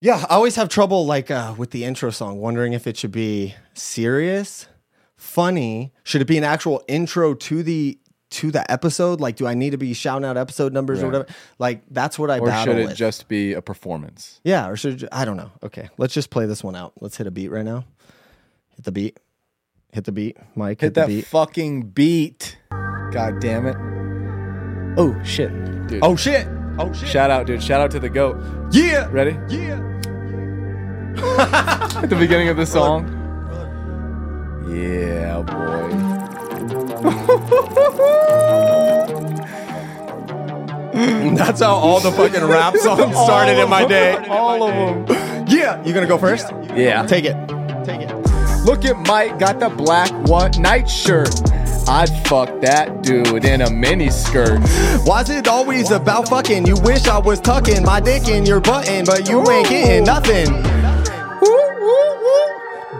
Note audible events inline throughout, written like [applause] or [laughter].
Yeah, I always have trouble like uh, with the intro song, wondering if it should be serious, funny. Should it be an actual intro to the to the episode? Like, do I need to be shouting out episode numbers or Right. whatever? Like, that's what I Or battle should it with. just be a performance? yeah, or should it ju- I don't know. Okay, let's just play this one out. Let's hit a beat right now. Hit the beat. Hit the beat, Mike. Hit, Hit the that beat. fucking beat. God damn it. Oh shit. Dude. oh shit! Oh shit! Shout out, dude. Shout out to the goat. yeah! Ready? Yeah! [laughs] At the beginning of the song. Yeah, oh, boy. [laughs] That's how all the fucking rap [laughs] songs started in my day. All of them. Yeah, you gonna go first? Yeah. Take it. Take it. Look at Mike, got the black what night shirt. I'd fuck that dude in a mini skirt. Why's it always about fucking? You wish I was tucking my dick in your button, but you ain't getting nothing.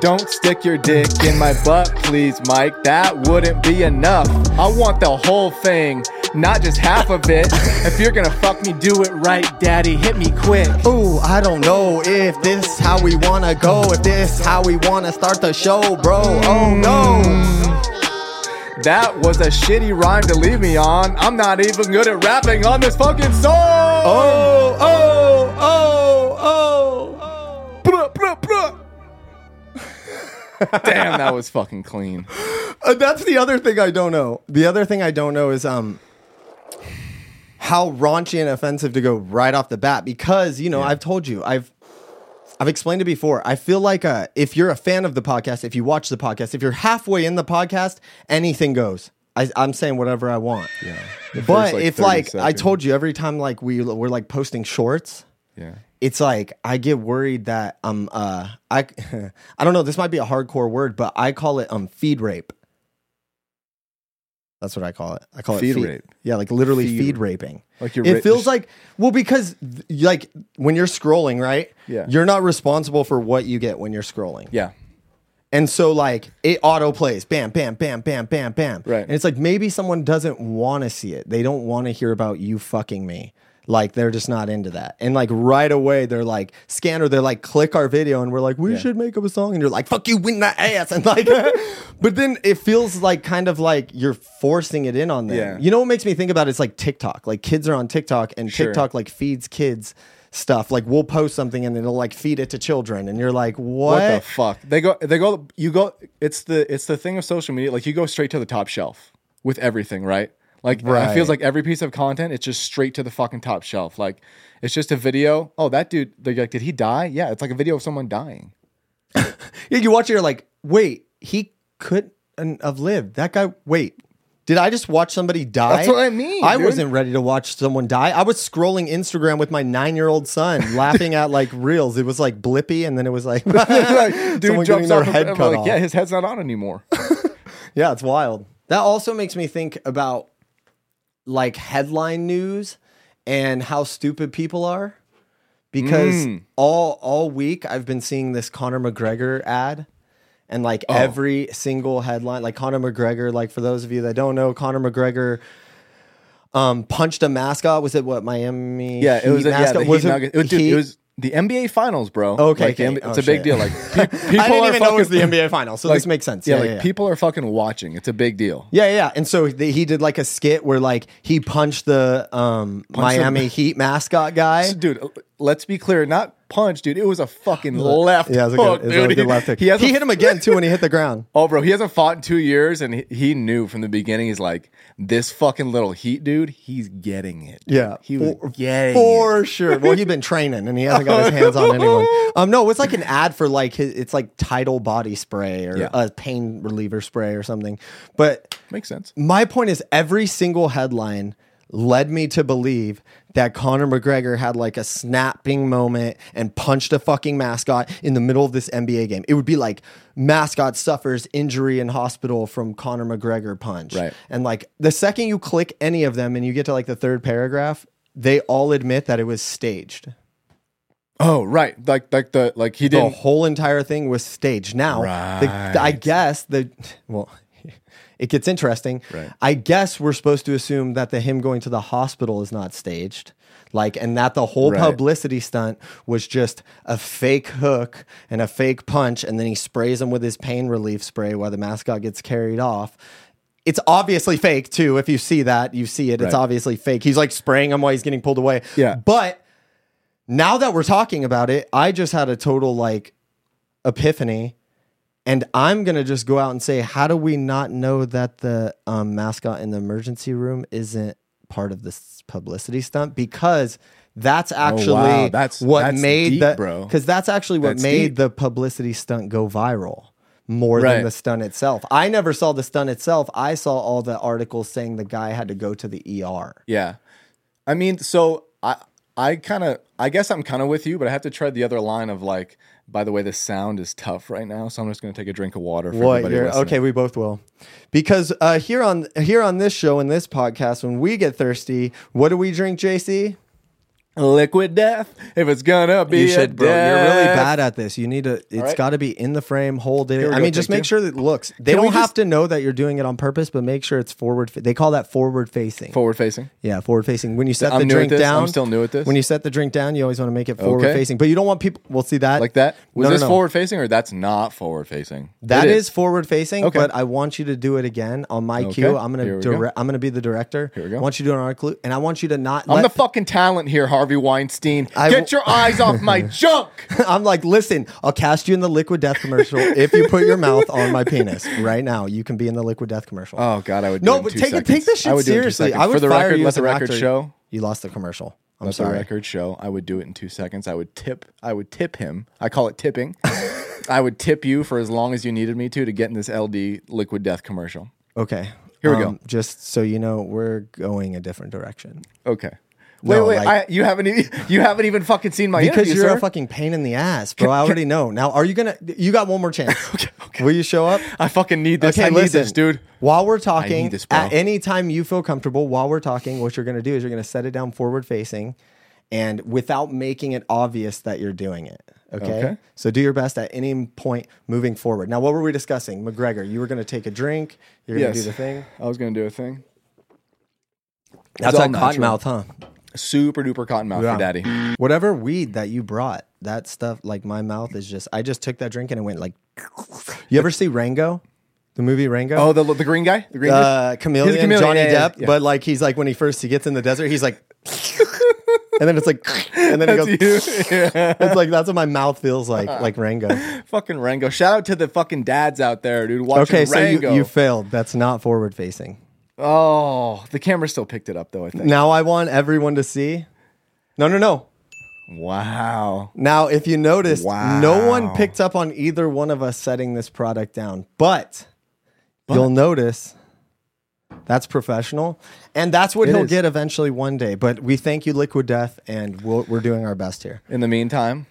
Don't stick your dick in my butt, please, Mike. That wouldn't be enough. I want the whole thing, not just half of it. if you're gonna fuck me, do it right, daddy. Hit me quick. Ooh, I don't know if this how we wanna go, if this how we wanna start the show, bro. Oh no. Mm. That was a shitty rhyme to leave me on. I'm not even good at rapping on this fucking song. Oh, oh, oh, oh. Bruh, bruh, bruh. Damn, that was fucking clean. Uh, that's the other thing I don't know. The other thing I don't know is um how raunchy and offensive to go right off the bat because you know I've told you I've I've explained it before. I feel like uh, if you're a fan of the podcast, if you watch the podcast, if you're halfway in the podcast, anything goes. I, I'm saying whatever I want. Yeah. But like, if 30 like I told you every time like we we're like posting shorts, Yeah. it's like I get worried that um uh I [laughs] I don't know this might be a hardcore word but I call it um feed rape. That's what I call it. I call Feed it feed rape. Yeah, like literally feed, Feed- raping. Like you're It ra- feels like well because like when you're scrolling, right? Yeah. You're not responsible for what you get when you're scrolling. Yeah. And so like it auto plays, bam, bam, bam, bam, bam, bam. Right. And it's like maybe someone doesn't want to see it. They don't want to hear about you fucking me. Like they're just not into that. And like right away they're like scanner, they're like click our video and we're like, we Yeah. should make up a song. And you're like, fuck you, win that ass. And like [laughs] but then it feels like kind of like you're forcing it in on them. Yeah. You know what makes me think about it? It's like TikTok. Like kids are on TikTok and Sure. TikTok like feeds kids stuff. Like we'll post something and it'll like feed it to children. And you're like, what? What the fuck? They go they go you go it's the it's the thing of social media like you go straight to the top shelf with everything, right? Like it feels like every piece of content it's just straight to the fucking top shelf. Like it's just a video. Oh, that dude like did he die? Yeah, it's like a video of someone dying. [laughs] Yeah, you watch it, you're like, wait, he couldn't have lived. That guy, wait, did I just watch somebody die? That's what I mean, I dude. wasn't ready to watch someone die. I was scrolling Instagram with my nine year old son, [laughs] laughing at like reels. It was like Blippi, and then it was like, like, [laughs] dude jumps their off head and cut like, off. yeah, his head's not on anymore. Yeah, it's wild. That also makes me think about like headline news and how stupid people are. Because Mm. all all week I've been seeing this Conor McGregor ad. And like Oh. every single headline, like Conor McGregor, like for those of you that don't know, Conor McGregor um punched a mascot. Was it what Miami? Yeah, it was a, yeah, mascot? the was it, Nuggets- it was, dude, it was the NBA finals, bro. Okay, Like, the okay. NBA Oh, it's a big shit. deal. Like [laughs] pe- people I didn't are even fucking, know it was the NBA Finals, so like, this makes sense. Yeah, Yeah, like yeah, people are fucking watching. It's a big deal. Yeah, yeah. And so they, he did like a skit where like he punched the um, Miami [laughs] Heat mascot guy. dude. Let's be clear, not punch, dude. It was a fucking left Yeah, it was a hook, good, it was a dude. good left hook. He, He, hit him again too when he hit the ground. [laughs] Oh, bro, he hasn't fought in two years, and he, he knew from the beginning. He's like, this fucking little heat dude. He's getting it. Yeah, he was for, getting it. for sure. Well, he's been training and he hasn't got his hands on anyone. [laughs] Um, no, it's like an ad for like his, it's like Tidal body spray or Yeah. a pain reliever spray or something. But Makes sense. my point is, every single headline led me to believe that Conor McGregor had like a snapping moment and punched a fucking mascot in the middle of this NBA game. It would be like mascot suffers injury in hospital from Conor McGregor punch. Right. And like the second you click any of them and you get to like the third paragraph, they all admit that it was staged. Oh, right. Like, like the like he didn't. whole entire thing was staged. Now, the, the- I guess the [laughs] well, it gets interesting. Right. I guess we're supposed to assume that the him going to the hospital is not staged. Like, and that the whole Right. publicity stunt was just a fake hook and a fake punch, and then he sprays him with his pain relief spray while the mascot gets carried off. It's obviously fake too. If you see that, you see it. It's obviously fake. He's like spraying him while he's getting pulled away. Yeah. But now that we're talking about it, I just had a total like epiphany. And I'm gonna just go out and say, how do we not know that the um, mascot in the emergency room isn't part of this publicity stunt? Because that's actually Oh, wow. That's- what that's made deep, the bro. Because that's actually what That's made deep. the publicity stunt go viral more Right. than the stunt itself. I never saw the stunt itself. I saw all the articles saying the guy had to go to the ER. Yeah. I mean, so I I kind of I guess I'm kind of with you, but I have to tread the other line of like, by the way, the sound is tough right now, so I'm just going to take a drink of water for What okay? We both will, because uh, here on here on this show and this podcast, when we get thirsty, what do we drink, JC? Liquid death. If it's gonna be You should, bro. You're really bad at this. You need to. It's right. got to be in the frame. Hold it. I mean, just make two. sure that it looks. They Can don't have just- to know that you're doing it on purpose, but make sure it's forward. They call that forward facing. Forward facing. Yeah, forward facing. When you set I'm the drink down, I'm still new at this. When you set the drink down, you always want to make it forward Okay. facing, but you don't want people. We'll see that Like that. Was No, no, this no. forward facing or that's not forward facing? That is. Is forward facing, Okay. but I want you to do it again on my Okay. cue. I'm gonna go. direct. I'm gonna be the director. Here we go. I want you to do an on clue, and I want you to not. I'm the fucking talent here, Harvey Weinstein. I Get w- your eyes off my [laughs] junk. I'm like, listen, I'll cast you in the liquid death commercial if you put your mouth on my penis right now. You can be in the liquid death commercial. Oh God, I would. do no, but take seconds. Take this I shit would do it in two seriously. I would For the fire record, you let the record actor. show. You lost the commercial. I'm Let sorry. the record show. I would do it in two seconds. I would tip. I would tip him. I call it tipping. [laughs] I would tip you for as long as you needed me to to get in this LD liquid death commercial. Okay. Here we go. Um, just so you know, we're going a different direction. Okay. Wait, No, wait. like- I, you haven't even [laughs] you haven't even fucking seen my Because interview, you're sir. a fucking pain in the ass, bro. I already know. Now, are you gonna? You got one more chance. [laughs] okay, okay. Will you show up? I fucking need this. Okay, I need listen, this, dude. While we're talking, this, at any time you feel comfortable, while we're talking, what you're going to do is you're going to set it down forward facing, and without making it obvious that you're doing it. Okay? Okay. So do your best at any point moving forward. Now, what were we discussing, McGregor? You were going to take a drink. You're going to Yes. do the thing. I was gonna do a thing. That's all that cotton mouth, huh? Super duper cotton mouth Yeah. for daddy. Whatever weed that you brought, that stuff, like my mouth is just. I just took that drink and it went like. You ever see Rango, the movie Rango? Oh, the the green guy. The green. uh, chameleon, chameleon, Johnny yeah, yeah, Depp, yeah. but like he's like when he first he gets in the desert, he's like, [laughs] and then it's like, and then he goes, That's you. [laughs] It's like that's what my mouth feels like, like Rango. fucking Rango. Shout out to the fucking dads out there, dude. Watching Okay, so you, Rango. you failed. That's not forward facing. Oh, the camera still picked it up though. I think. Now I want everyone to see. No, no, no. Wow. Now, if you noticed, no one picked up on either one of us setting this product down, but, you'll notice that's professional, and that's what It he'll is. get eventually one day. But we thank you, Liquid Death, and we'll, we're doing our best here. In the meantime,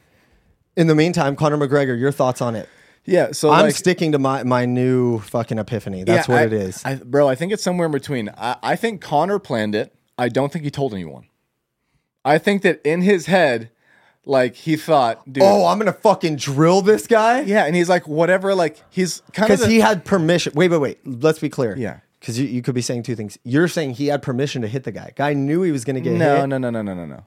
In the meantime, Conor McGregor, your thoughts on it? Yeah. So I'm like, sticking to my, my new fucking epiphany. That's yeah, what I- it is. I, bro. I think it's somewhere in between. I, I think Conor planned it. I don't think he told anyone. I think that in his head, like he thought, dude. oh, I'm gonna fucking drill this guy yeah, and he's like, whatever. Like he's kind of because he had permission. Wait, wait, wait. Let's be clear. Yeah. Because you, you could be saying two things. You're saying he had permission to hit the guy. Guy knew he was gonna get no, hit. no, no, no, no, no, no.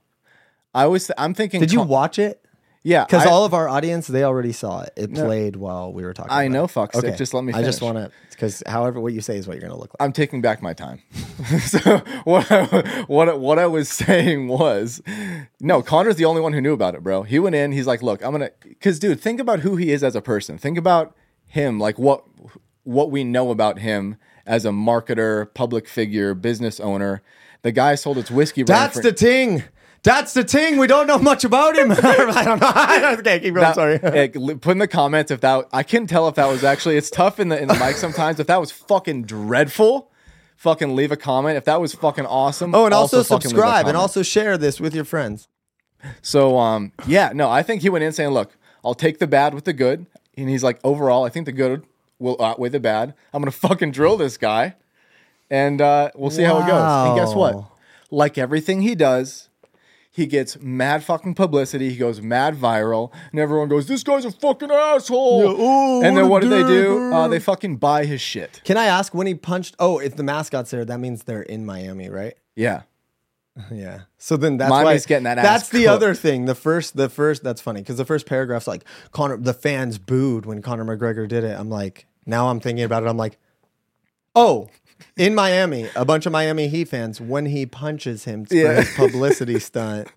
I was. I'm thinking. Did you Con- watch it? Yeah, Because all of our audience, they already saw it. It played while we were talking. I about know, it. fuck stick. Just let me I just finish. want to, because however what you say is what you're gonna look like. I'm taking back my time. [laughs] so what I, what I- what I was [laughs] saying was, no, Conor's the only one who knew about it, bro. He went in. He's like, look, I'm gonna, because dude, think about who he is as a person. Think about him, like what what we know about him as a marketer, public figure, business owner. The guy sold its whiskey. brand That's for- the ting. That's the thing. We don't know much about him. [laughs] I don't know. [laughs] okay, keep going. That- Sorry. eh, put in the comments if that I couldn't tell if that was actually it's tough in the in the mic sometimes. If that was fucking dreadful, fucking leave a comment. If that was fucking awesome. oh, and also, fucking leave a subscribe and also share this with your friends. So um yeah, no, I think he went in saying, look, I'll take the bad with the good. And he's like, overall, I think the good will outweigh the bad. I'm gonna fucking drill this guy. And uh, we'll see how it goes. And guess what? Like everything he does, he gets mad fucking publicity. He goes mad viral, and everyone goes, "This guy's a fucking asshole." Yeah, oh, and then what what a do they do? Uh, they fucking buy his shit. Can I ask when he punched? Oh, if the mascot's there, that means they're in Miami, right? Yeah, [laughs] Yeah. So then that's Miami's why getting that That's ass the cooked. other thing. The first, the first. That's funny because the first paragraph's like Conor. The fans booed when Conor McGregor did it. I'm like, now I'm thinking about it. I'm like, oh, in Miami, a bunch of Miami Heat fans when he punches him for Yeah. his publicity [laughs] stunt,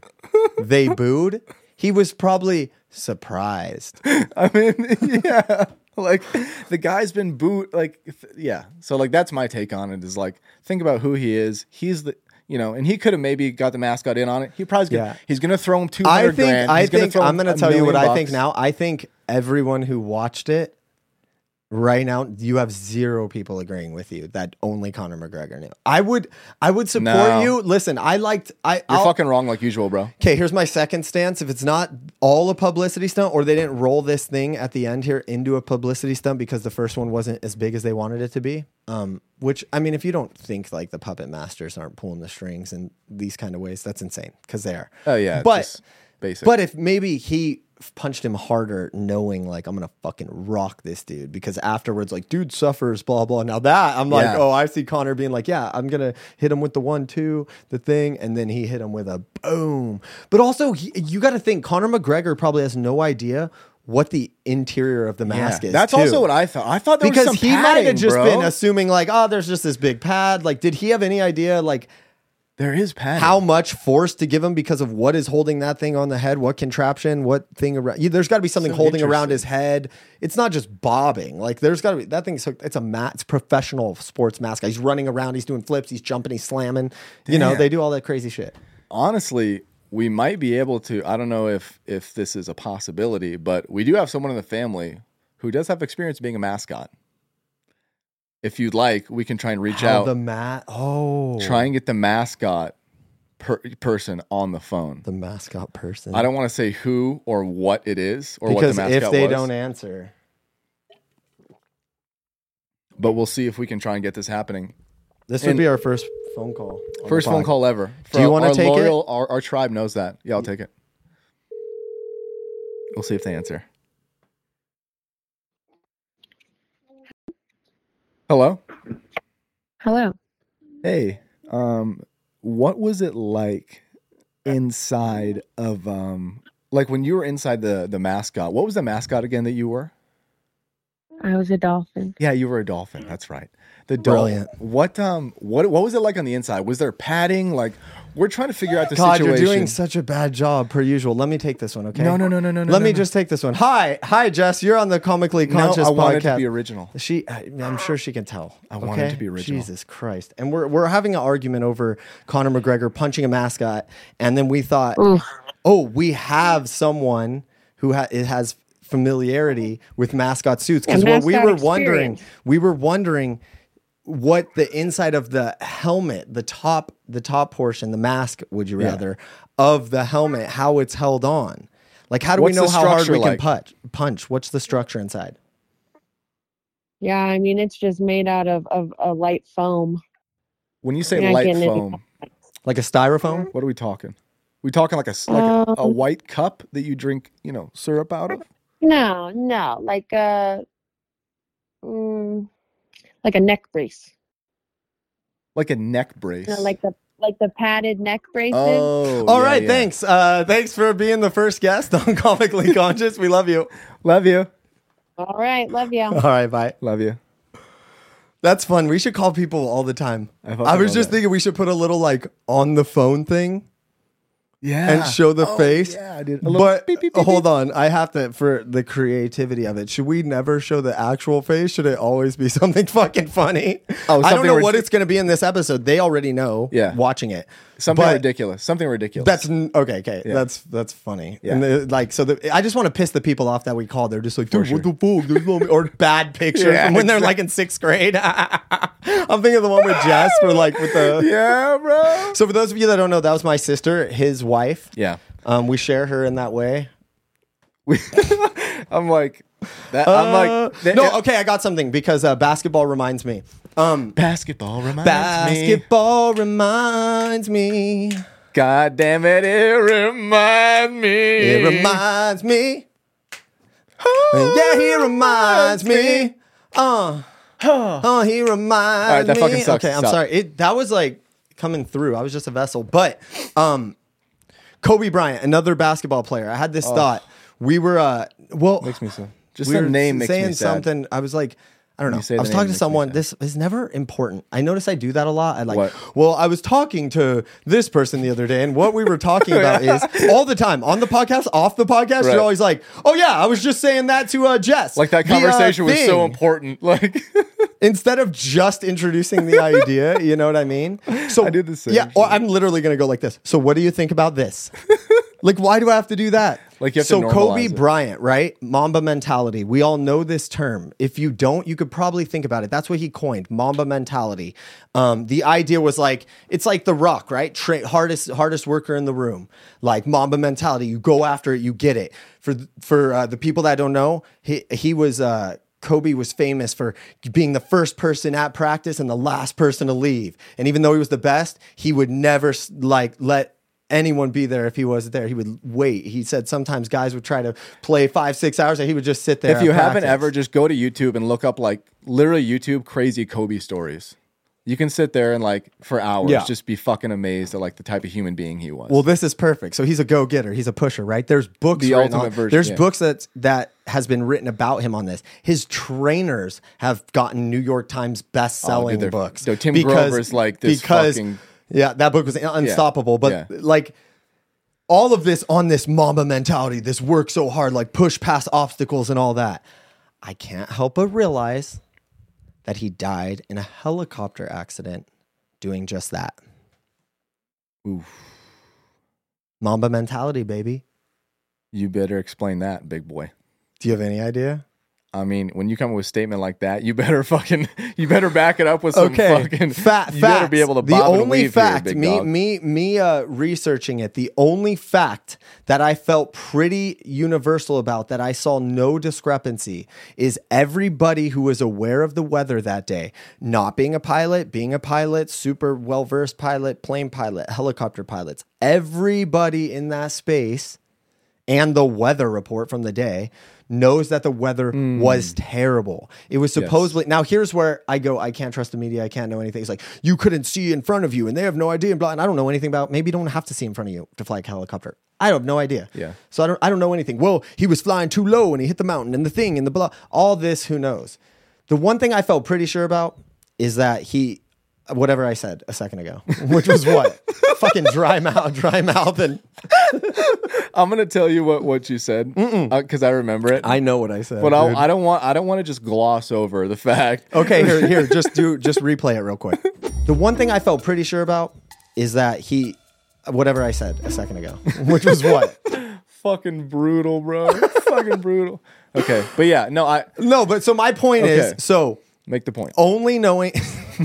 they booed. He was probably surprised. I mean, [laughs] yeah. Like the guy's been boot like th- yeah. So like that's my take on it is like think about who he is. He's the you know, and he could have maybe got the mascot in on it. He probably gonna, Yeah. he's gonna throw him two I hundred think. grand. I He's think. throw I'm going to tell you what I think bucks. now. I think everyone who watched it right now, you have zero people agreeing with you that only Conor McGregor knew. I would. I would support No. you. Listen, I liked. I. You're I'll- fucking wrong like usual, bro. Okay, here's my second stance. If it's not all a publicity stunt, or they didn't roll this thing at the end here into a publicity stunt because the first one wasn't as big as they wanted it to be, um, which I mean, if you don't think like the puppet masters aren't pulling the strings in these kind of ways, that's insane because they are. Oh yeah, but just basic. but if maybe he punched him harder, knowing like I'm gonna fucking rock this dude, because afterwards, like, dude suffers, blah blah. Now that I'm like, Yeah. oh, I see Conor being like, yeah, I'm gonna hit him with the one, two, the thing, and then he hit him with a boom. But also, he, you got to think Conor McGregor probably has no idea what the interior of the mask yeah. is. That's too. also what I thought. I thought there because was some he might have just bro. been assuming like, oh, there's just this big pad. Like, did he have any idea like? There is padding. how much force to give him because of what is holding that thing on the head, what contraption, what thing around. Yeah, there's got to be something So holding around his head. It's not just bobbing. Like there's got to be that thing's it's a mat. It's professional sports mascot. He's running around. He's doing flips. He's jumping. He's slamming. You know they do all that crazy shit. honestly, we might be able to. I don't know if if this is a possibility, but we do have someone in the family who does have experience being a mascot. If you'd like, we can try and reach How out, the mat. Oh, try and get the mascot per, person on the phone. the mascot person. I don't want to say who or what it is or because what the mascot if they was, don't answer, but we'll see if we can try and get this happening. this would be our first phone call. First phone call ever. Do you wanna our take it? Our, our tribe knows that. Yeah, I'll take it. We'll see if they answer. Hello. Hello. Hey. Um, what was it like inside of um, like when you were inside the the mascot? What was the mascot again that you were? I was a dolphin. Yeah, you were a dolphin. That's right. The dolphin. Brilliant. What um what what was it like on the inside? Was there padding? Like we're trying to figure out the God, situation. you're doing such a bad job per usual. Let me take this one, okay? No, no, no, no, no, no. Let no, me no. just take this one. Hi, hi, Jess. You're on the Comically Conscious No, Conscious I want it to podcast. be original. She, I, I'm sure she can tell. I want it to be original. Jesus Christ! And we're we're having an argument over Conor McGregor punching a mascot, and then we thought, Oof. oh, we have someone who ha- it has familiarity with mascot suits because what we mascot were wondering, we were wondering what the inside of the helmet, the top, the top portion, the mask, would you Yeah. rather, of the helmet, how it's held on. Like, how do What's we know how hard structure we can like? punch? Punch. What's the structure inside? Yeah, I mean it's just made out of, of a light foam. When you say You're light getting any- foam, [laughs] Like a styrofoam? what are we talking? We talking like a s- like a, a Um, white cup that you drink, you know, syrup out of? No, no, like a, mm, like a neck brace. Like a neck brace. You know, like the like the padded neck braces. Oh. All yeah, right, yeah. thanks. Uh, thanks for being the first guest [laughs] on Comically Conscious. We love you. Love you. All right, love you. All right, bye. Love you. That's fun. We should call people all the time. I I, was just that. thinking we should put a little like on the phone thing Yeah. and show the Oh, face. Yeah, dude. A little But beep, beep, beep, hold beep. on, I have to for the creativity of it. Should we never show the actual face? Should it always be [laughs] something fucking funny? Oh, I don't know what it's going to be in this episode. They already know. Yeah. watching it. Something But- ridiculous. Something ridiculous. That's n- okay. Okay, Yeah. that's that's funny. Yeah. And the, like, so the, I just want to piss the people off that we call. They're just like, dude, sure. what the fuck? No-" or bad [laughs] pictures Yeah, from when they're like in sixth grade. [laughs] I'm thinking of the one with Jess for like with the. [laughs] yeah, bro. So for those of you that don't know, that was my sister, his wife. Yeah. Um, we share her in that way. We, I'm like, that, I'm Uh, like, that- no, okay, I got something because uh, basketball reminds me. Um, basketball reminds me. basketball reminds me. God damn it, it reminds me. It reminds me. Yeah, he reminds me. Uh, oh, he reminds right, that me. fucking sucks. Okay, I'm Stop. sorry. It that was like coming through. I was just a vessel. But um, Kobe Bryant, another basketball player. I had this thought. We were uh, well, Makes me so. Just we the name makes saying me sad. something. I was like, I don't know. I was talking to someone. This is never important. I notice I do that a lot. I like, What? well, I was talking to this person the other day, and what we were talking [laughs] about is all the time on the podcast, off the podcast. Right. You're always like, oh yeah, I was just saying that to uh, Jess. Like that The, uh, conversation was so important. [laughs] Like [laughs] instead of just introducing the idea, you know what I mean? So I did the same Yeah, or. I'm literally gonna go like this. So what do you think about this? like, why do I have to do that? Like, you have to so Kobe it. Bryant, right? Mamba mentality. We all know this term. If you don't, you could probably think about it. That's what he coined, Mamba mentality. Um, the idea was like it's like the Rock, right? Tra- hardest hardest worker in the room. Like Mamba mentality. You go after it, you get it. For for uh, the people that don't know, he he was. Uh, Kobe was famous for being the first person at practice and the last person to leave. And even though he was the best, he would never like let anyone be there if he wasn't there. He would wait. He said sometimes guys would try to play five, six hours and he would just sit there. if you haven't ever, just go to YouTube and look up like literally YouTube crazy Kobe stories. You can sit there and like for hours Yeah. just be fucking amazed at like the type of human being he was. Well, this is perfect. So he's a go getter. He's a pusher, right? There's books. The ultimate on- version, There's yeah. books that that has been written about him on this. His trainers have gotten New York Times oh, best selling they're- books. so Tim Grover's like this because fucking- yeah, that book was unstoppable. But yeah. like all of this on this Mamba mentality, this work so hard, like push past obstacles and all that. I can't help but realize that he died in a helicopter accident doing just that. Oof. Mamba mentality, baby. you better explain that, big boy. Do you have any idea? I mean, when you come up with a statement like that, you better [laughs] fucking, you better back it up with some okay. fucking. Fat, you better be able to the only weave fact, here, big me, dog. me, me, uh, researching it. The only fact that I felt pretty universal about that I saw no discrepancy is everybody who was aware of the weather that day, not being a pilot, being a pilot, super well versed pilot, plane pilot, helicopter pilots, everybody in that space and the weather report from the day knows that the weather Hmm. was terrible. It was supposedly now here's where I go, I can't trust the media, I can't know anything. It's like you couldn't see in front of you and they have no idea and blah and I don't know anything about maybe you don't have to see in front of you to fly a helicopter. I have no idea. Yeah. So I don't I don't know anything. Well, he was flying too low and he hit the mountain and the thing and the blah all this who knows. The one thing I felt pretty sure about is that he whatever I said a second ago, [laughs] which was what? Fucking dry mouth, dry mouth and [laughs] I'm gonna tell you what what you said because uh, I remember it. I know what I said. but. I'll, I don't want I don't want to just gloss over the fact. Okay, here, [laughs] here, just do, just replay it real quick. The one thing I felt pretty sure about is that he, whatever I said a second ago, which was what? Fucking brutal, bro. fucking brutal. Okay, but yeah, no, I No, but so my point Okay. is, so make the point. only knowing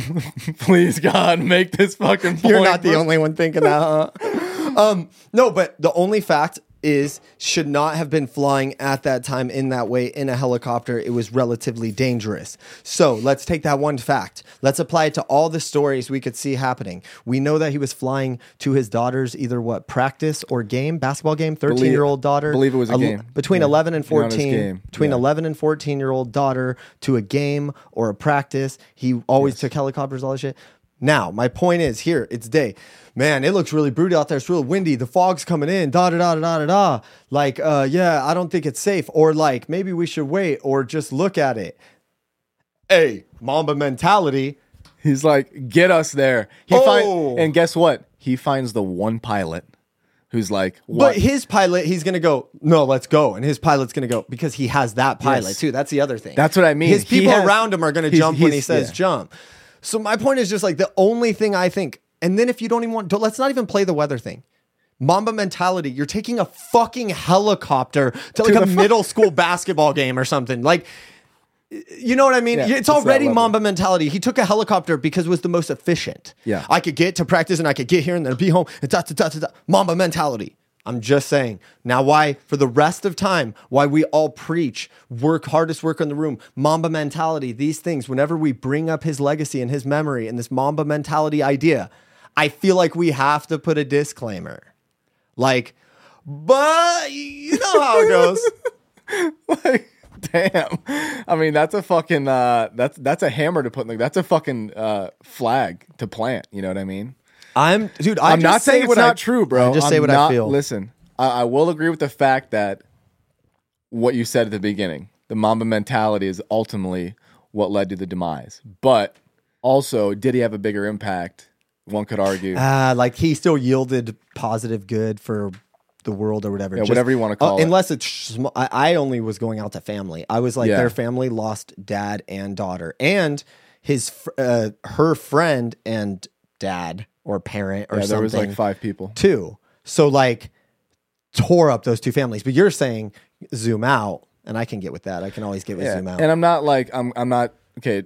[laughs] Please, God, make this fucking point. you're not the only one thinking that, huh? [laughs] Um, no, but the only fact is should not have been flying at that time in that way in a helicopter. It was relatively dangerous. So let's take that one fact. Let's apply it to all the stories we could see happening. We know that he was flying to his daughter's either what practice or game, basketball game, 13 year old daughter. believe it was a el- game. Between Yeah. 11 and 14. game. Between Yeah. 11 and 14 year old daughter to a game or a practice. He always took helicopters, all that shit. Now, my point is here, it's day. Man, it looks really brutal out there. It's really windy. The fog's coming in. Da da da da da da. Like, uh, yeah, I don't think it's safe. Or like, maybe we should wait or just look at it. Hey, Mamba mentality. He's like, get us there. He Oh. find, and guess what? He finds the one pilot who's like, But his pilot, he's gonna go. No, let's go. And his pilot's gonna go because he has that pilot Yes. too. That's the other thing. That's what I mean. His people has- around him are gonna he's- jump when he says yeah. jump. So my point is just like the only thing I think. And then if you don't even want, don't, let's not even play the weather thing. Mamba mentality. You're taking a fucking helicopter to like the a fu- middle school basketball game or something. Like, you know what I mean? Yeah, it's it's already. Mamba mentality. He took a helicopter because it was the most efficient. Yeah. I could get to practice and I could get here and then be home. And da, da, da, da, da. Mamba mentality. I'm just saying. Now, why, for the rest of time, why we all preach work, hardest work in the room, Mamba mentality, these things, whenever we bring up his legacy and his memory and this Mamba mentality idea, I feel like we have to put a disclaimer. Like, but you know how it goes. [laughs] like, damn. I mean, that's a fucking uh that's that's a hammer to put the, that's a fucking uh flag to plant, you know what I mean? I'm dude. I I'm not say saying it's not I, true, bro. I just I'm say what not- I feel. Listen, I, I will agree with the fact that what you said at the beginning, the Mamba mentality is ultimately what led to the demise. But also, did he have a bigger impact? One could argue. Ah, like he still yielded positive good for the world or whatever. Yeah, whatever you wanna call uh, it. Unless it's sm- I, I only was going out to family. I was like Yeah. their family lost dad and daughter and his fr- uh, her friend and dad or parent or yeah, there something was like five people. Two. So like tore up those two families. But you're saying zoom out, and I can get with that. I can always get with Yeah. zoom out. And I'm not like I'm I'm not okay.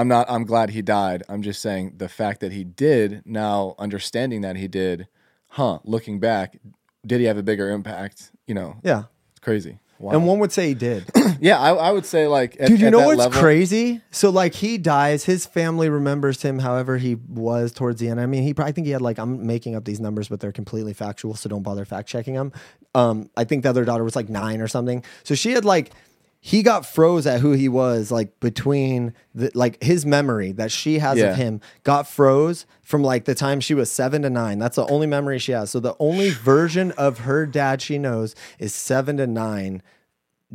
I'm not I'm glad he died. I'm just saying the fact that he did now understanding that he did, huh, looking back, did he have a bigger impact? You know, yeah. it's crazy. Wow. And one would say he did. [clears throat] yeah, I, I would say like at, Dude, you know what's level- crazy? So like he dies, his family remembers him however he was towards the end. I mean, he probably I think he had like I'm making up these numbers, but they're completely factual, so don't bother fact checking them. Um, I think the other daughter was like nine or something. So she had like he got froze at who he was like between the like his memory that she has Yeah. of him got froze from like the time she was seven to nine. That's the only memory she has. So the only [sighs] version of her dad she knows is seven to nine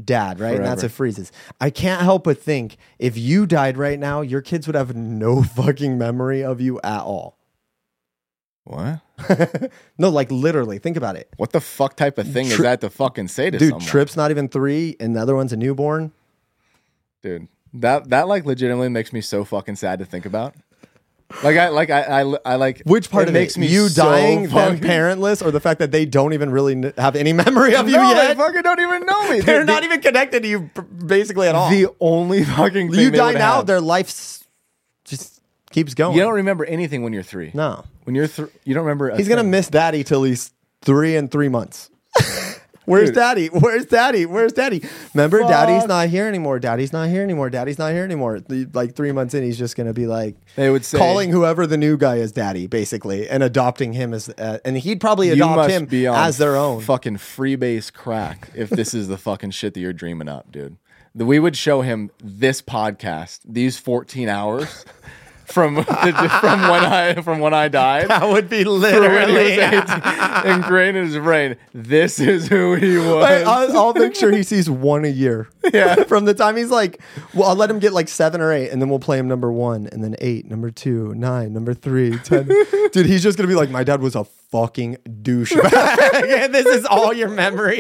dad, right? And that's Forever. what freezes. I can't help but think if you died right now, your kids would have no [laughs] fucking memory of you at all. What? [laughs] No, like literally, think about it. What the fuck type of thing is that to fucking say to Dude, someone? Trip's not even three, and the other one's a newborn. Dude, that that like legitimately makes me so fucking sad to think about. Like I like I I, I like Which part it of makes it? me you so dying, them parentless, or the fact that they don't even really have any [laughs] memory of you No, yet? they fucking don't even know me. [laughs] They're not the- even connected to you basically at all. the only fucking you die now, have- their life's just keeps going. You don't remember anything when you're three. no. When you're three, you don't remember. He's gonna miss daddy till he's three and three months. [laughs] Where's Dude. daddy? Where's daddy? Where's daddy? Remember, daddy's not here anymore. Daddy's not here anymore. Daddy's not here anymore. The- Like three months in, he's just gonna be like They would say calling whoever the new guy is daddy, basically, and adopting him as, uh, and he'd probably adopt him as their own. fucking freebase crack if this is the fucking shit that you're dreaming up, dude. We would show him this podcast, these 14 hours [laughs] from [laughs] from when I from when I died. that would be for when he was [laughs] literally. 18, ingrained in his brain. This is who he was. Wait, I'll, I'll make sure he sees one a year. [laughs] Yeah. From the time he's like, well, I'll let him get like seven or eight, and then we'll play him number one, and then eight, number two, nine, number three, ten. Dude, he's just gonna be like, my dad was a fucking douchebag. this is all your memory.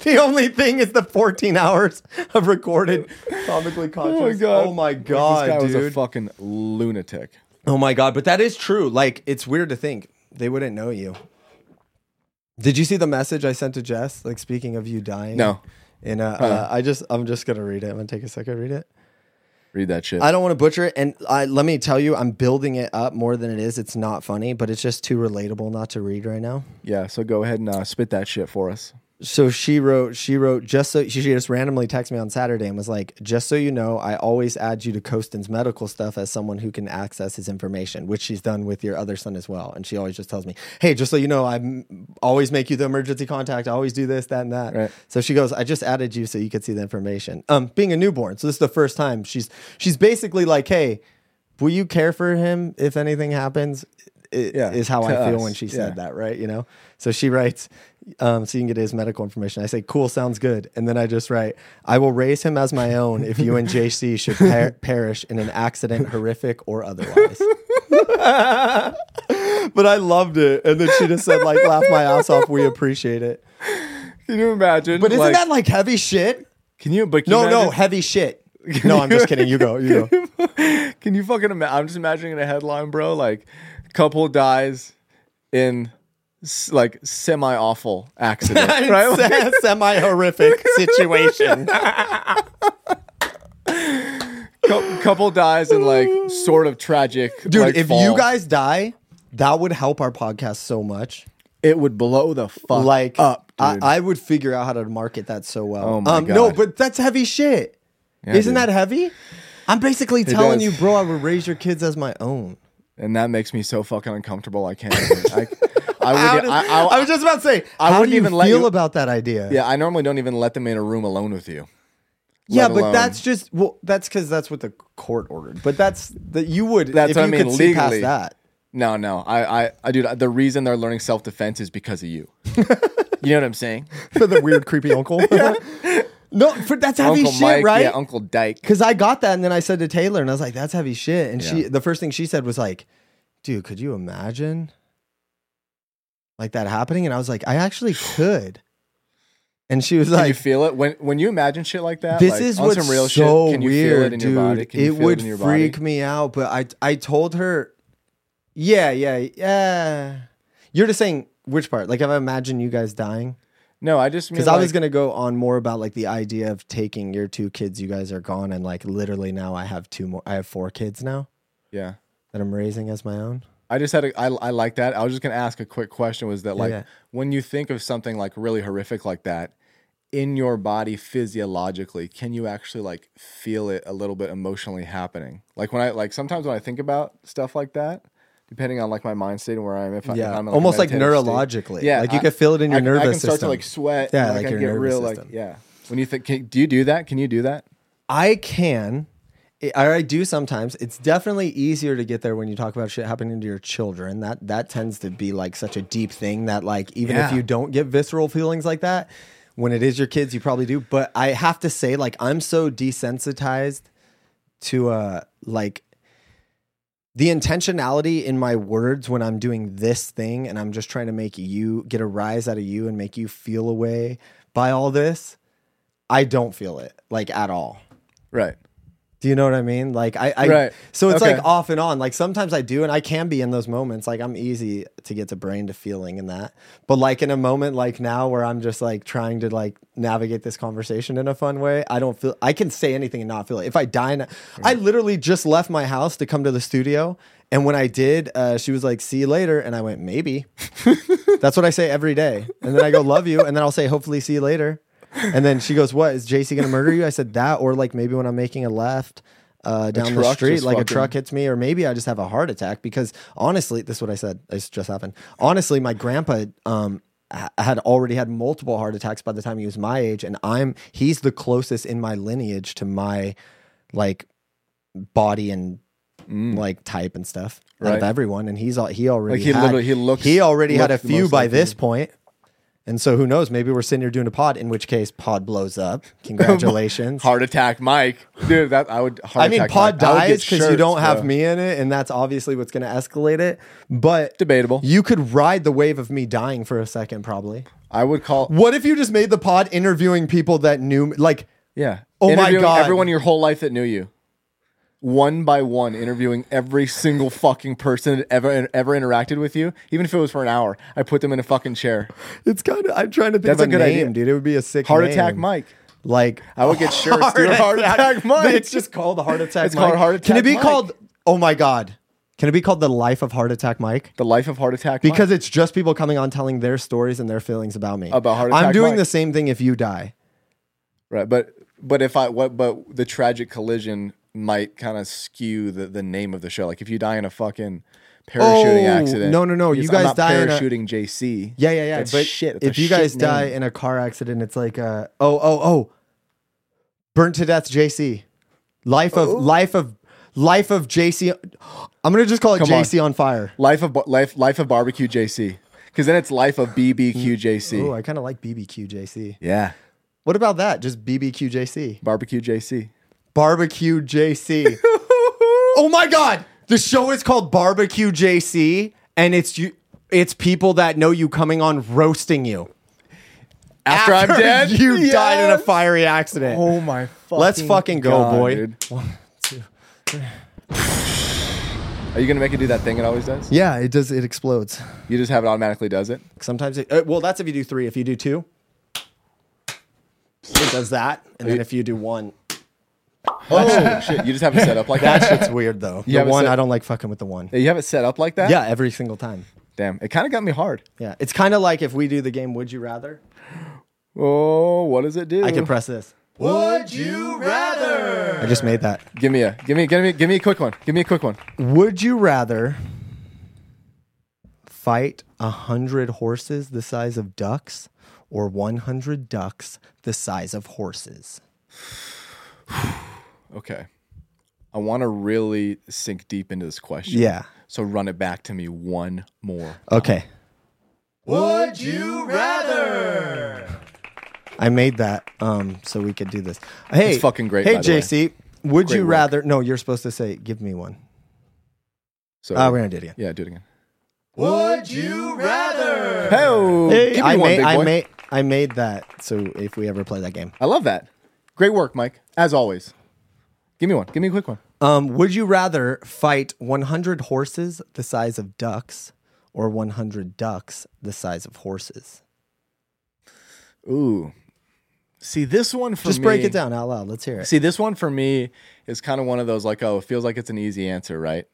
The only thing is the 14 hours of recorded comically conscious. Oh my god, Oh my god! Like, this guy dude. was a fucking lunatic. Oh my god, but that is true. Like it's weird to think they wouldn't know you. Did you see the message I sent to Jess? Like speaking of you dying. No. And uh, uh, I just I'm just gonna read it. I'm gonna take a second read it. Read that shit. I don't want to butcher it, and I, let me tell you, I'm building it up more than it is. It's not funny, but it's just too relatable not to read right now. yeah, so go ahead and uh, spit that shit for us. So she wrote she wrote just so she just randomly texted me on saturday and was like just so you know i always add you to Kostin's medical stuff as someone who can access his information which she's done with your other son as well. And she always just tells me hey just so you know i always make you the emergency contact i always do this that and that. Right. so she goes i just added you so you could see the information. Um being a newborn so this is the first time she's she's basically like hey will you care for him if anything happens? I- Yeah, is how i to feel us, when she said yeah. that right you know? So she writes um, so you can get his medical information. I say, cool, sounds good. And then I just write, I will raise him as my own if you and [laughs] JC should per- perish in an accident, horrific or otherwise. [laughs] but I loved it. And then she just said, like, laugh my ass off. We appreciate it. Can you imagine? But isn't like, that like heavy shit? Can you? But can No, you no, heavy shit. [laughs] No, I'm just kidding. You go. You go. Can you fucking imagine? I'm just imagining a headline, bro. Like, couple dies in like semi awful accident, [laughs] right? Like, [laughs] Semi horrific situation. cou- couple dies in like sort of tragic. Dude, like, if fall. you guys die, that would help our podcast so much. it would blow the fuck like up. I. I would figure out how to market that so well. Oh my um, No, but that's heavy shit. Yeah, Isn't dude. that heavy? I'm basically telling does. you, bro, I would raise your kids as my own. and that makes me so fucking uncomfortable. I can't. [laughs] I, I would. does- I, I, I was just about to say, I how wouldn't do you even let you feel you- about that idea? yeah, I normally don't even let them in a room alone with you. yeah, but alone- that's just well, that's because that's what the court ordered. But that's that you would. That's if what I you mean, could see past legally. that. No, no. I, I, I, dude. The reason they're learning self defense is because of you. [laughs] you know what I'm saying? For the weird, creepy uncle. [laughs] no, for, that's heavy Uncle shit, Mike, right? yeah, Uncle Dyke. Because I got that, and then I said to Taylor, and I was like, "That's heavy shit." And she, the first thing she said was like, "Dude, could you imagine like that happening?" And I was like, "I actually [sighs] could." And she was Can you feel it when when you imagine shit like that? "This like, is what's some real so shit. Can you weird, feel it in dude. your body? Can it feel would it in your freak body? me out." But I, I told her, "Yeah, yeah, yeah." You're just saying which part? Like, if I imagine you guys dying. No, I just mean Because I was gonna go on more about like the idea of taking your two kids, you guys are gone, and like literally now I have two more. I have four kids now Yeah. that I'm raising as my own. I just had a, I, I like that. I was just gonna ask a quick question. Was that like yeah. when you think of something like really horrific like that in your body physiologically, can you actually like feel it a little bit emotionally happening? Like when I like sometimes when I think about stuff like that, depending on like my mind state and where I am, if, I, Yeah, I'm like, almost like meditative state. neurologically. Yeah, like you I- can feel it in your I, nervous I can start system. to like sweat. Yeah, like I your get nervous real system. like yeah. When you think, can, do you do that? Can you do that? I can. I I do sometimes. It's definitely easier to get there when you talk about shit happening to your children. That that tends to be like such a deep thing that like even if you don't get visceral feelings like that, when it is your kids, you probably do. But I have to say, like I'm so desensitized to uh like the intentionality in my words when I'm doing this thing and I'm just trying to make you get a rise out of you and make you feel away by all this. I don't feel it like at all. Right. Do you know what I mean? Like I, I Right. so it's Okay. like off and on. Like sometimes I do, and I can be in those moments. Like I'm easy to get to brain to feeling in that. But like in a moment like now where I'm just like trying to like navigate this conversation in a fun way, I don't feel I can say anything and not feel it. If I die, in a- I literally just left my house to come to the studio. And when I did, uh, she was like, "See you later," and I went, "Maybe." [laughs] That's what I say every day. And then I go, "Love you," and then I'll say, "Hopefully, see you later." And then she goes, "What is JC gonna murder you?" I said that, or like maybe when I'm making a left uh, down the truck street, just like a fucking- truck hits me, or maybe I just have a heart attack. Because honestly, this is what I said. This just happened. Honestly, my grandpa um, ha- had already had multiple heart attacks by the time he was my age, and I'm he's the closest in my lineage to my like body and like type and stuff out of Mm. Right. everyone. And he's all he already Like he had- literally he looks he already had a looks the few most by like this point. And so who knows? Maybe we're sitting here doing a pod, in which case pod blows up. [laughs] Congratulations. Heart attack, Mike. Dude, that I would. Heart I mean, pod Mike. I would get dies because you don't have bro. me in it, and that's obviously what's going to escalate it. But Debatable. you could ride the wave of me dying for a second, probably. I would call. What if you just made the pod interviewing people that knew, like, Yeah. Oh my God. Everyone your whole life that knew you. One by one, interviewing every single fucking person that ever ever interacted with you, even if it was for an hour. I put them in a fucking chair. it's kind of. I'm trying to think That's of a a, good name, idea. dude. It would be a sick Heart name. attack, Mike. Like I would get shirts, dude. Heart attack Mike. It's just called the heart attack. It's called Mike. Heart Can it be Mike. called? Oh my god! Can it be called the life of heart attack, Mike? The life of heart attack. Because Mike. it's just people coming on telling their stories and their feelings about me. About Heart attack, I'm doing Mike. the same thing if you die. right, but but if I what but the tragic collision might kind of skew the the name of the show. Like if you die in a fucking parachuting Oh, accident. no, no, no, you guys die in a- parachuting JC. Yeah, yeah, yeah. That's but shit. It's if a you guys die name. in a car accident, it's like uh oh oh oh, burnt to death, JC. Life of life of life of JC. I'm gonna just call it Come. JC on fire. Life of life life of barbecue JC. Because then it's life of BBQ JC. Oh, I kind of like BBQ JC. yeah, What about that? Just BBQ JC. barbecue JC. Barbecue JC. [laughs] oh my god, the show is called Barbecue JC, and it's you. It's people that know you coming on roasting you. After, I'm dead, you died in a fiery accident. Oh my fucking Let's fucking go, God, boy. dude. Are you gonna make it do that thing it always does? Yeah, it does. It explodes. You just have it automatically does it. Sometimes it. Uh, well, that's if you do three. If you do two, it does that, and then if you do one, Oh shit! You just have it set up like that. that shit's weird though. You the have it one, set- I don't like fucking with the one. You have it set up like that. Yeah, every single time. Damn, it kind of got me hard. Yeah, it's kind of like if we do the game. Would you rather? Oh, what does it do? I can press this. Would you rather? I just made that. Give me a, give me, give me, give me a quick one. Give me a quick one. Would you rather fight a hundred horses the size of ducks, or one hundred ducks the size of horses? Okay. I want to really sink deep into this question. Yeah. So run it back to me one more. Okay. Would you rather? I made that um so we could do this. Hey, It's fucking great, Hey, by the way. JC, would Great you work. rather? No, you're supposed to say, "Give me one." So Ah, we're gonna do it again. yeah, do it again. Would you rather? Hey, Hey, give me I one, made, big I boy. made, I made that. So if we ever play that game, I love that. Great work, Mike. As always. Give me one. Give me a quick one. um, would you rather fight 100 horses the size of ducks, or 100 ducks the size of horses? Ooh. See, this one for Just me. break it down out loud. Let's hear it. See, this one for me is kind of one of those like, oh, it feels like it's an easy answer, right?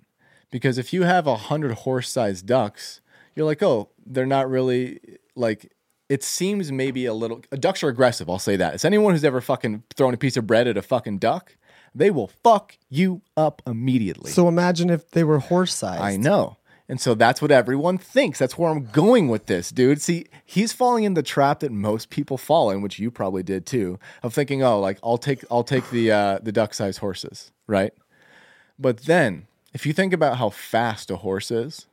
Because if you have a hundred horse-sized ducks, you're like, oh, they're not really like. It seems maybe a little. Ducks are aggressive. I'll say that. It's anyone who's ever fucking thrown a piece of bread at a fucking duck, they will fuck you up immediately. So imagine if they were horse sized. I know. And so that's what everyone thinks. That's where I'm going with this, dude. See, he's falling in the trap that most people fall in, which you probably did too, of thinking, "Oh, like I'll take I'll take the uh, the duck-sized horses, right?" But then, if you think about how fast a horse is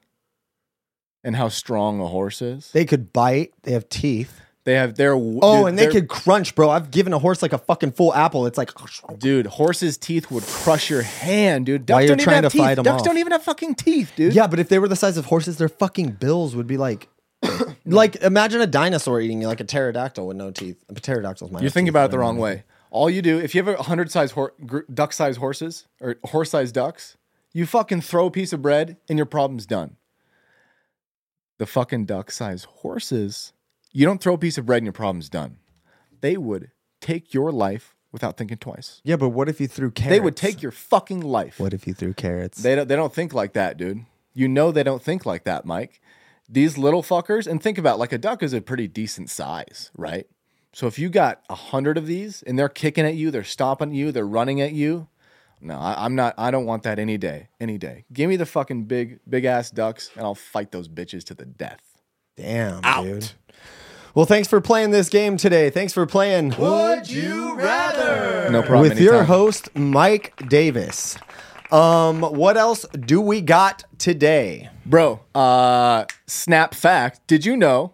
and how strong a horse is, They could bite. They have teeth. They have their Oh, and they could crunch, bro. I've given a horse like a fucking full apple. It's like, dude, horses' teeth would crush your hand, dude. While Ducks you're don't even trying have to teeth. fight 'em Ducks off. don't even have fucking teeth, dude. yeah, but if they were the size of horses, their fucking bills would be like, [coughs] like imagine a dinosaur eating you, like a pterodactyl with no teeth. A pterodactyl's my. You're thinking about it the wrong way. All you do, if you have a hundred size hor- gr- duck size horses or horse size ducks, you fucking throw a piece of bread and your problem's done. The fucking duck size horses, you don't throw a piece of bread and your problem's done. They would take your life without thinking twice. Yeah, but what if you threw carrots? They would take your fucking life. What if you threw carrots? They don't, they don't think like that, dude. You know they don't think like that, Mike. These little fuckers, and think about like a duck is a pretty decent size, right? So if you got a hundred of these and they're kicking at you, they're stomping you, they're running at you. No, I, I'm not. I don't want that any day. Any day. Give me the fucking big, big ass ducks, and I'll fight those bitches to the death. Damn, dude. Well, thanks for playing this game today. Thanks for playing Would you rather? No problem. with your host Mike Davis. Um, what else do we got today? bro. Uh, snap fact: Did you know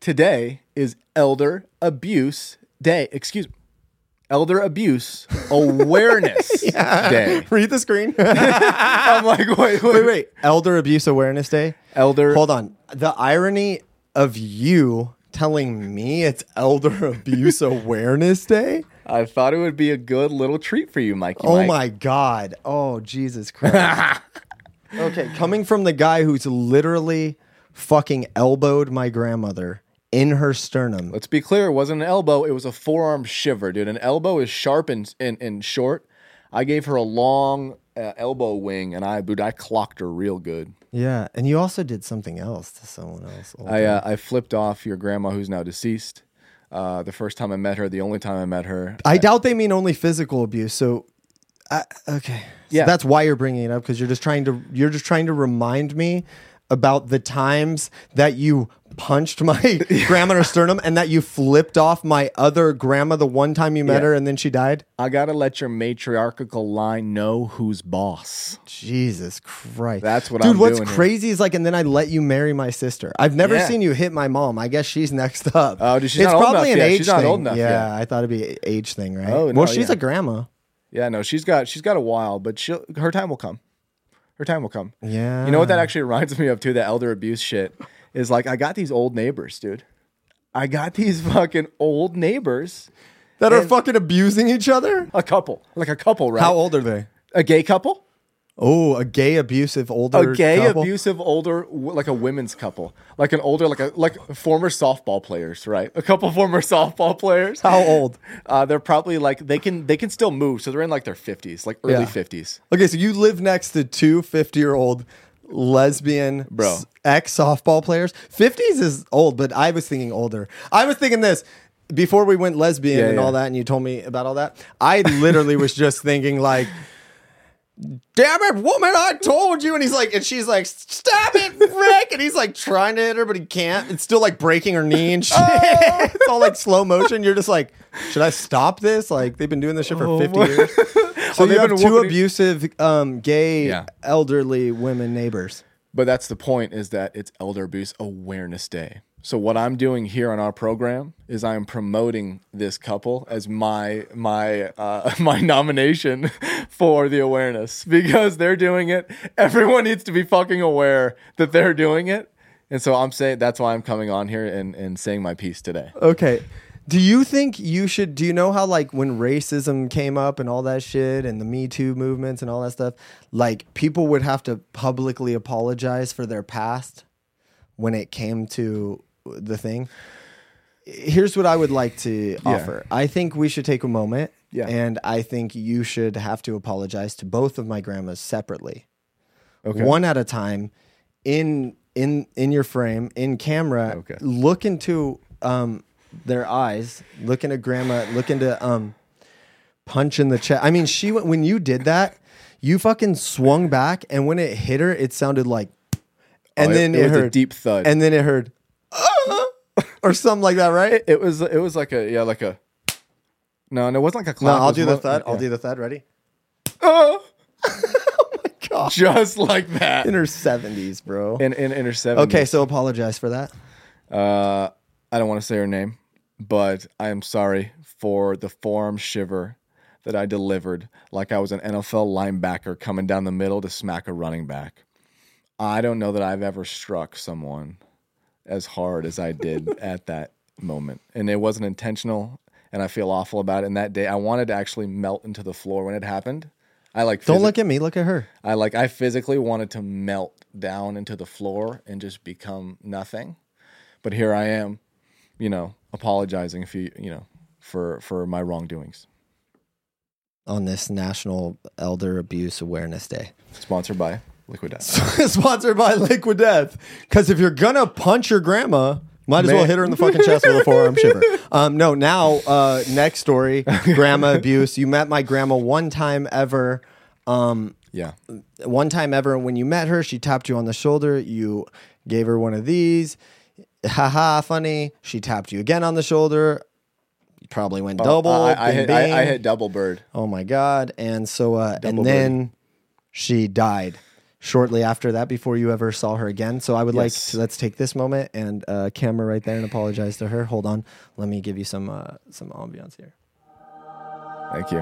today is Elder Abuse Day? Excuse me. Elder Abuse [laughs] Awareness [laughs] Day. Read the screen. [laughs] I'm like, wait, wait, wait, wait. Elder Abuse Awareness Day. Elder. Hold on. The irony of you telling me it's Elder [laughs] Abuse Awareness Day. I thought it would be a good little treat for you, Mikey. Oh Mike. my God. Oh, Jesus Christ. [laughs] okay, coming from the guy who's literally fucking elbowed my grandmother in her sternum. Let's be clear. It wasn't an elbow. It was a forearm shiver, dude. An elbow is sharp and and, and short. I gave her a long uh, elbow wing, and I, dude, I clocked her real good. Yeah, and you also did something else to someone else. I uh, I flipped off your grandma, who's now deceased. Uh, the first time I met her, the only time I met her. I doubt they mean only physical abuse. So, I, okay, So Yeah. that's why you're bringing it up because you're just trying to you're just trying to remind me about the times that you punched my [laughs] grandma in her sternum and that you flipped off my other grandma the one time you met Yeah. her and then she died. I gotta let your matriarchal line know who's boss. Jesus Christ. That's what Dude, I'm what's doing here. crazy is like, and then I let you marry my sister. I've never Yeah. seen you hit my mom. I guess she's next up. Oh, dude, she's it's not old probably enough an yet. age She's not thing. old enough yeah, yet. I thought it'd be an age thing, right? Oh, well, she's yeah. a grandma. Yeah, no, she's got she's got a while, but she'll her time will come. Her time will come. Yeah. You know what that actually reminds me of too? The elder abuse shit is like I got these old neighbors, dude. I got these fucking old neighbors. that are and- fucking abusing each other? A couple, like a couple, right? How old are they? A gay couple. Oh, a gay abusive older a gay couple? abusive older like a women's couple like an older like a like former softball players right a couple [laughs] former softball players How old? [laughs] uh, they're probably like they can they can still move so they're in like their 50s like early Yeah. 50s Okay, so you live next to two 50 year old lesbian Bro. ex softball players. 50s is old, but I was thinking older. I was thinking this before we went lesbian Yeah, and yeah. all that, and you told me about all that. I literally was just thinking, like, damn it, woman, I told you. And he's like, and she's like, stop it, Rick. And he's like trying to hit her, but he can't. It's still like breaking her knee and [laughs] shit. [laughs] it's all like slow motion. You're just like, should I stop this? Like, they've been doing this shit for 50 my- years. [laughs] So Oh, you they've two whooping abusive, um, gay, Yeah. elderly women neighbors. But that's the point is that it's Elder Abuse Awareness Day. So what I'm doing here on our program is I am promoting this couple as my my uh, [laughs] my nomination [laughs] for the awareness because they're doing it. Everyone needs to be fucking aware that they're doing it. And so I'm saying that's why I'm coming on here and, and saying my piece today. Okay. Do you think you should? Do you know how like when racism came up and all that shit and the Me Too movements and all that stuff, like people would have to publicly apologize for their past when it came to the thing. Here's what I would like to [laughs] offer. I think we should take a moment, Yeah. and I think you should have to apologize to both of my grandmas separately, Okay. one at a time, in in in your frame, in camera. Okay. Look into um their eyes. Look into grandma. Look into um punch in the chest. I mean, she went when you did that. You fucking swung back, and when it hit her, it sounded like, and Oh, it- then it it, was a heard deep thud. and then it heard, [laughs] or something like that, right? it, was it was like a yeah like a no no it wasn't like a no, clap. it I'll do the thud. I'll do the thud. Ready? Oh, [laughs] oh my God. just [laughs] like that In her seventies, bro. in in, in her 70s. okay, so apologize for that. Uh, I don't want to say her name, but I am sorry for the forearm shiver that I delivered like I was an NFL linebacker coming down the middle to smack a running back. I don't know that I've ever struck someone as hard as I did [laughs] at that moment. And it wasn't intentional, and I feel awful about it. And that day, I wanted to actually melt into the floor when it happened. I like Don't look at me. Look at her. I like I physically wanted to melt down into the floor and just become nothing. But here I am, you know, apologizing if you, you know, for for my wrongdoings. on this National Elder Abuse Awareness Day. Sponsored by Liquid Death. [laughs] Sponsored by Liquid Death. Because if you're gonna punch your grandma, might as well hit her in the fucking chest with a forearm shiver. [laughs] Um, no, now uh, next story, [laughs] grandma abuse. You met my grandma one time ever. Um, Yeah. one time ever when you met her, she tapped you on the shoulder. You gave her one of these. Haha, funny. She tapped you again on the shoulder. You probably went double. Oh, I, I, bing, hit, I, I hit double bird. Oh my god! And so, uh, Double and then she died shortly after that. Before you ever saw her again. So I would like to let's take this moment and uh, camera right there and apologize to her. Hold on, let me give you some uh, some ambiance here. Thank you.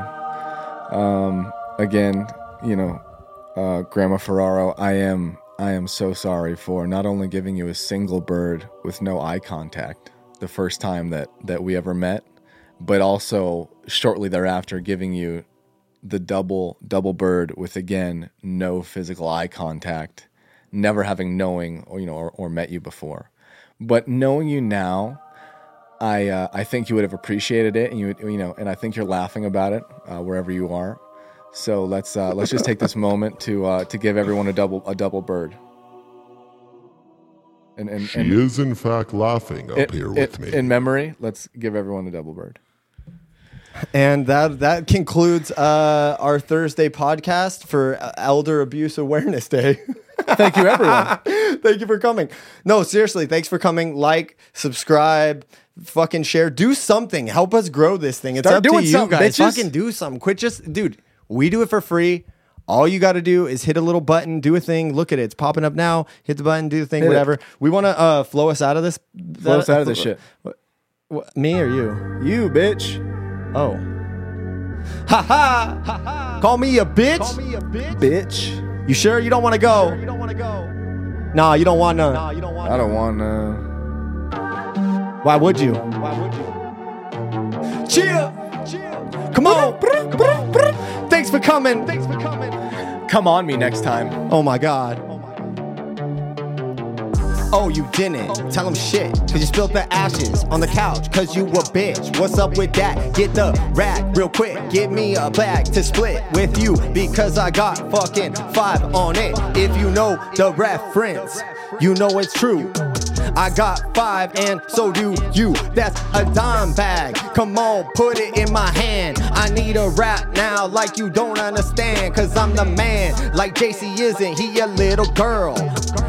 Um, again, you know, uh, Grandma Ferraro, I am I am so sorry for not only giving you a single bird with no eye contact the first time that that we ever met, but also shortly thereafter giving you the double double bird with again no physical eye contact, never having knowing or you know or, or met you before, but knowing you now. I uh, I think you would have appreciated it, and you would, you know, and I think you're laughing about it uh, wherever you are. So let's uh, let's just take this [laughs] moment to uh, to give everyone a double a double bird. And and, She and is in fact laughing up here with me. in memory, let's give everyone a double bird. And that that concludes uh, our Thursday podcast for uh, Elder Abuse Awareness Day. [laughs] Thank you, everyone. [laughs] Thank you for coming. No, seriously, thanks for coming. Like, subscribe, fucking share, do something. Help us grow this thing. It's Start up to you guys. bitches. Fucking do something. Quit just, dude. We do it for free. All you got to do is hit a little button, do a thing. Look at it; it's popping up now. Hit the button, do the thing, Hit it. whatever. We want to uh, flow us out of this. Flow us out of this shit. What, me or you? You bitch, Oh. Ha ha! ha, ha. Call me a bitch. bitch. You sure you don't want to go? You don't want to go. Nah, you don't want to. Nah, you don't want. I don't want to. Why would you? Why would you? Cheer! Cheer! Come on! Thanks for coming. Thanks for coming. Come on me next time. Oh my god. Oh, you didn't. Tell him shit. Cause you spilled the ashes on the couch. Cause you a bitch. What's up with that? Get the rack real quick. Give me a bag to split with you. Because I got fucking five on it. If you know the reference, you know it's true. I got five, and so do you. That's a dime bag. Come on, put it in my hand. I need a rap now, like you don't understand. Cause I'm the man, like JC isn't, he a little girl.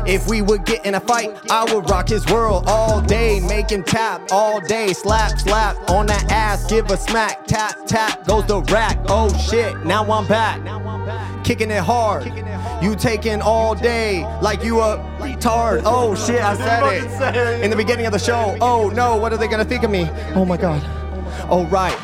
If we would get in a fight, I would rock his world all day. Make him tap all day. Slap, slap on that ass, give a smack. Tap, tap, goes the rack. Oh shit, now I'm back. Kicking it hard. You taking all day like you a retard. Oh shit, I said it. In the beginning of the show. Oh no, what are they gonna think of me? Oh my god. Oh right.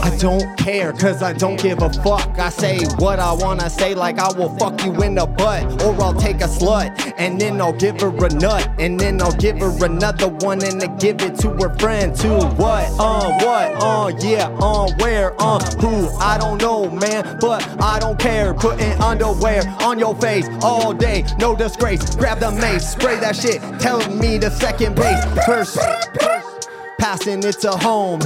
I don't care, cause I don't give a fuck. I say what I wanna say, like I will fuck you in the butt, or I'll take a slut, and then I'll give her a nut, and then I'll give her another one, and then give it to her friend too. What? Uh, what? Uh, yeah, uh, where? Uh, who? I don't know, man, but I don't care. Putting underwear on your face all day, no disgrace. Grab the mace, spray that shit, tell me the second base. First, passing it to home.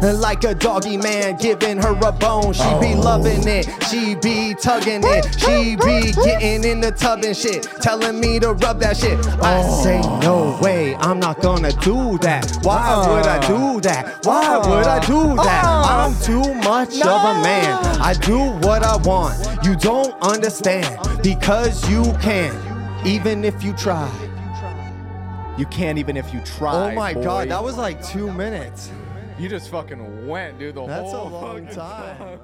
Like a doggy man giving her a bone. She be oh. loving it, she be tugging it, she be getting in the tub and shit, telling me to rub that shit. I oh. say, no way, I'm not gonna do that. Why would I do that? Why would I do that? I'm too much of a man. I do what I want. You don't understand because you can, even if you try. You can't even if you try. Oh my boy. god, that was like two minutes. You just fucking went, dude. The That's a whole long fucking time. song.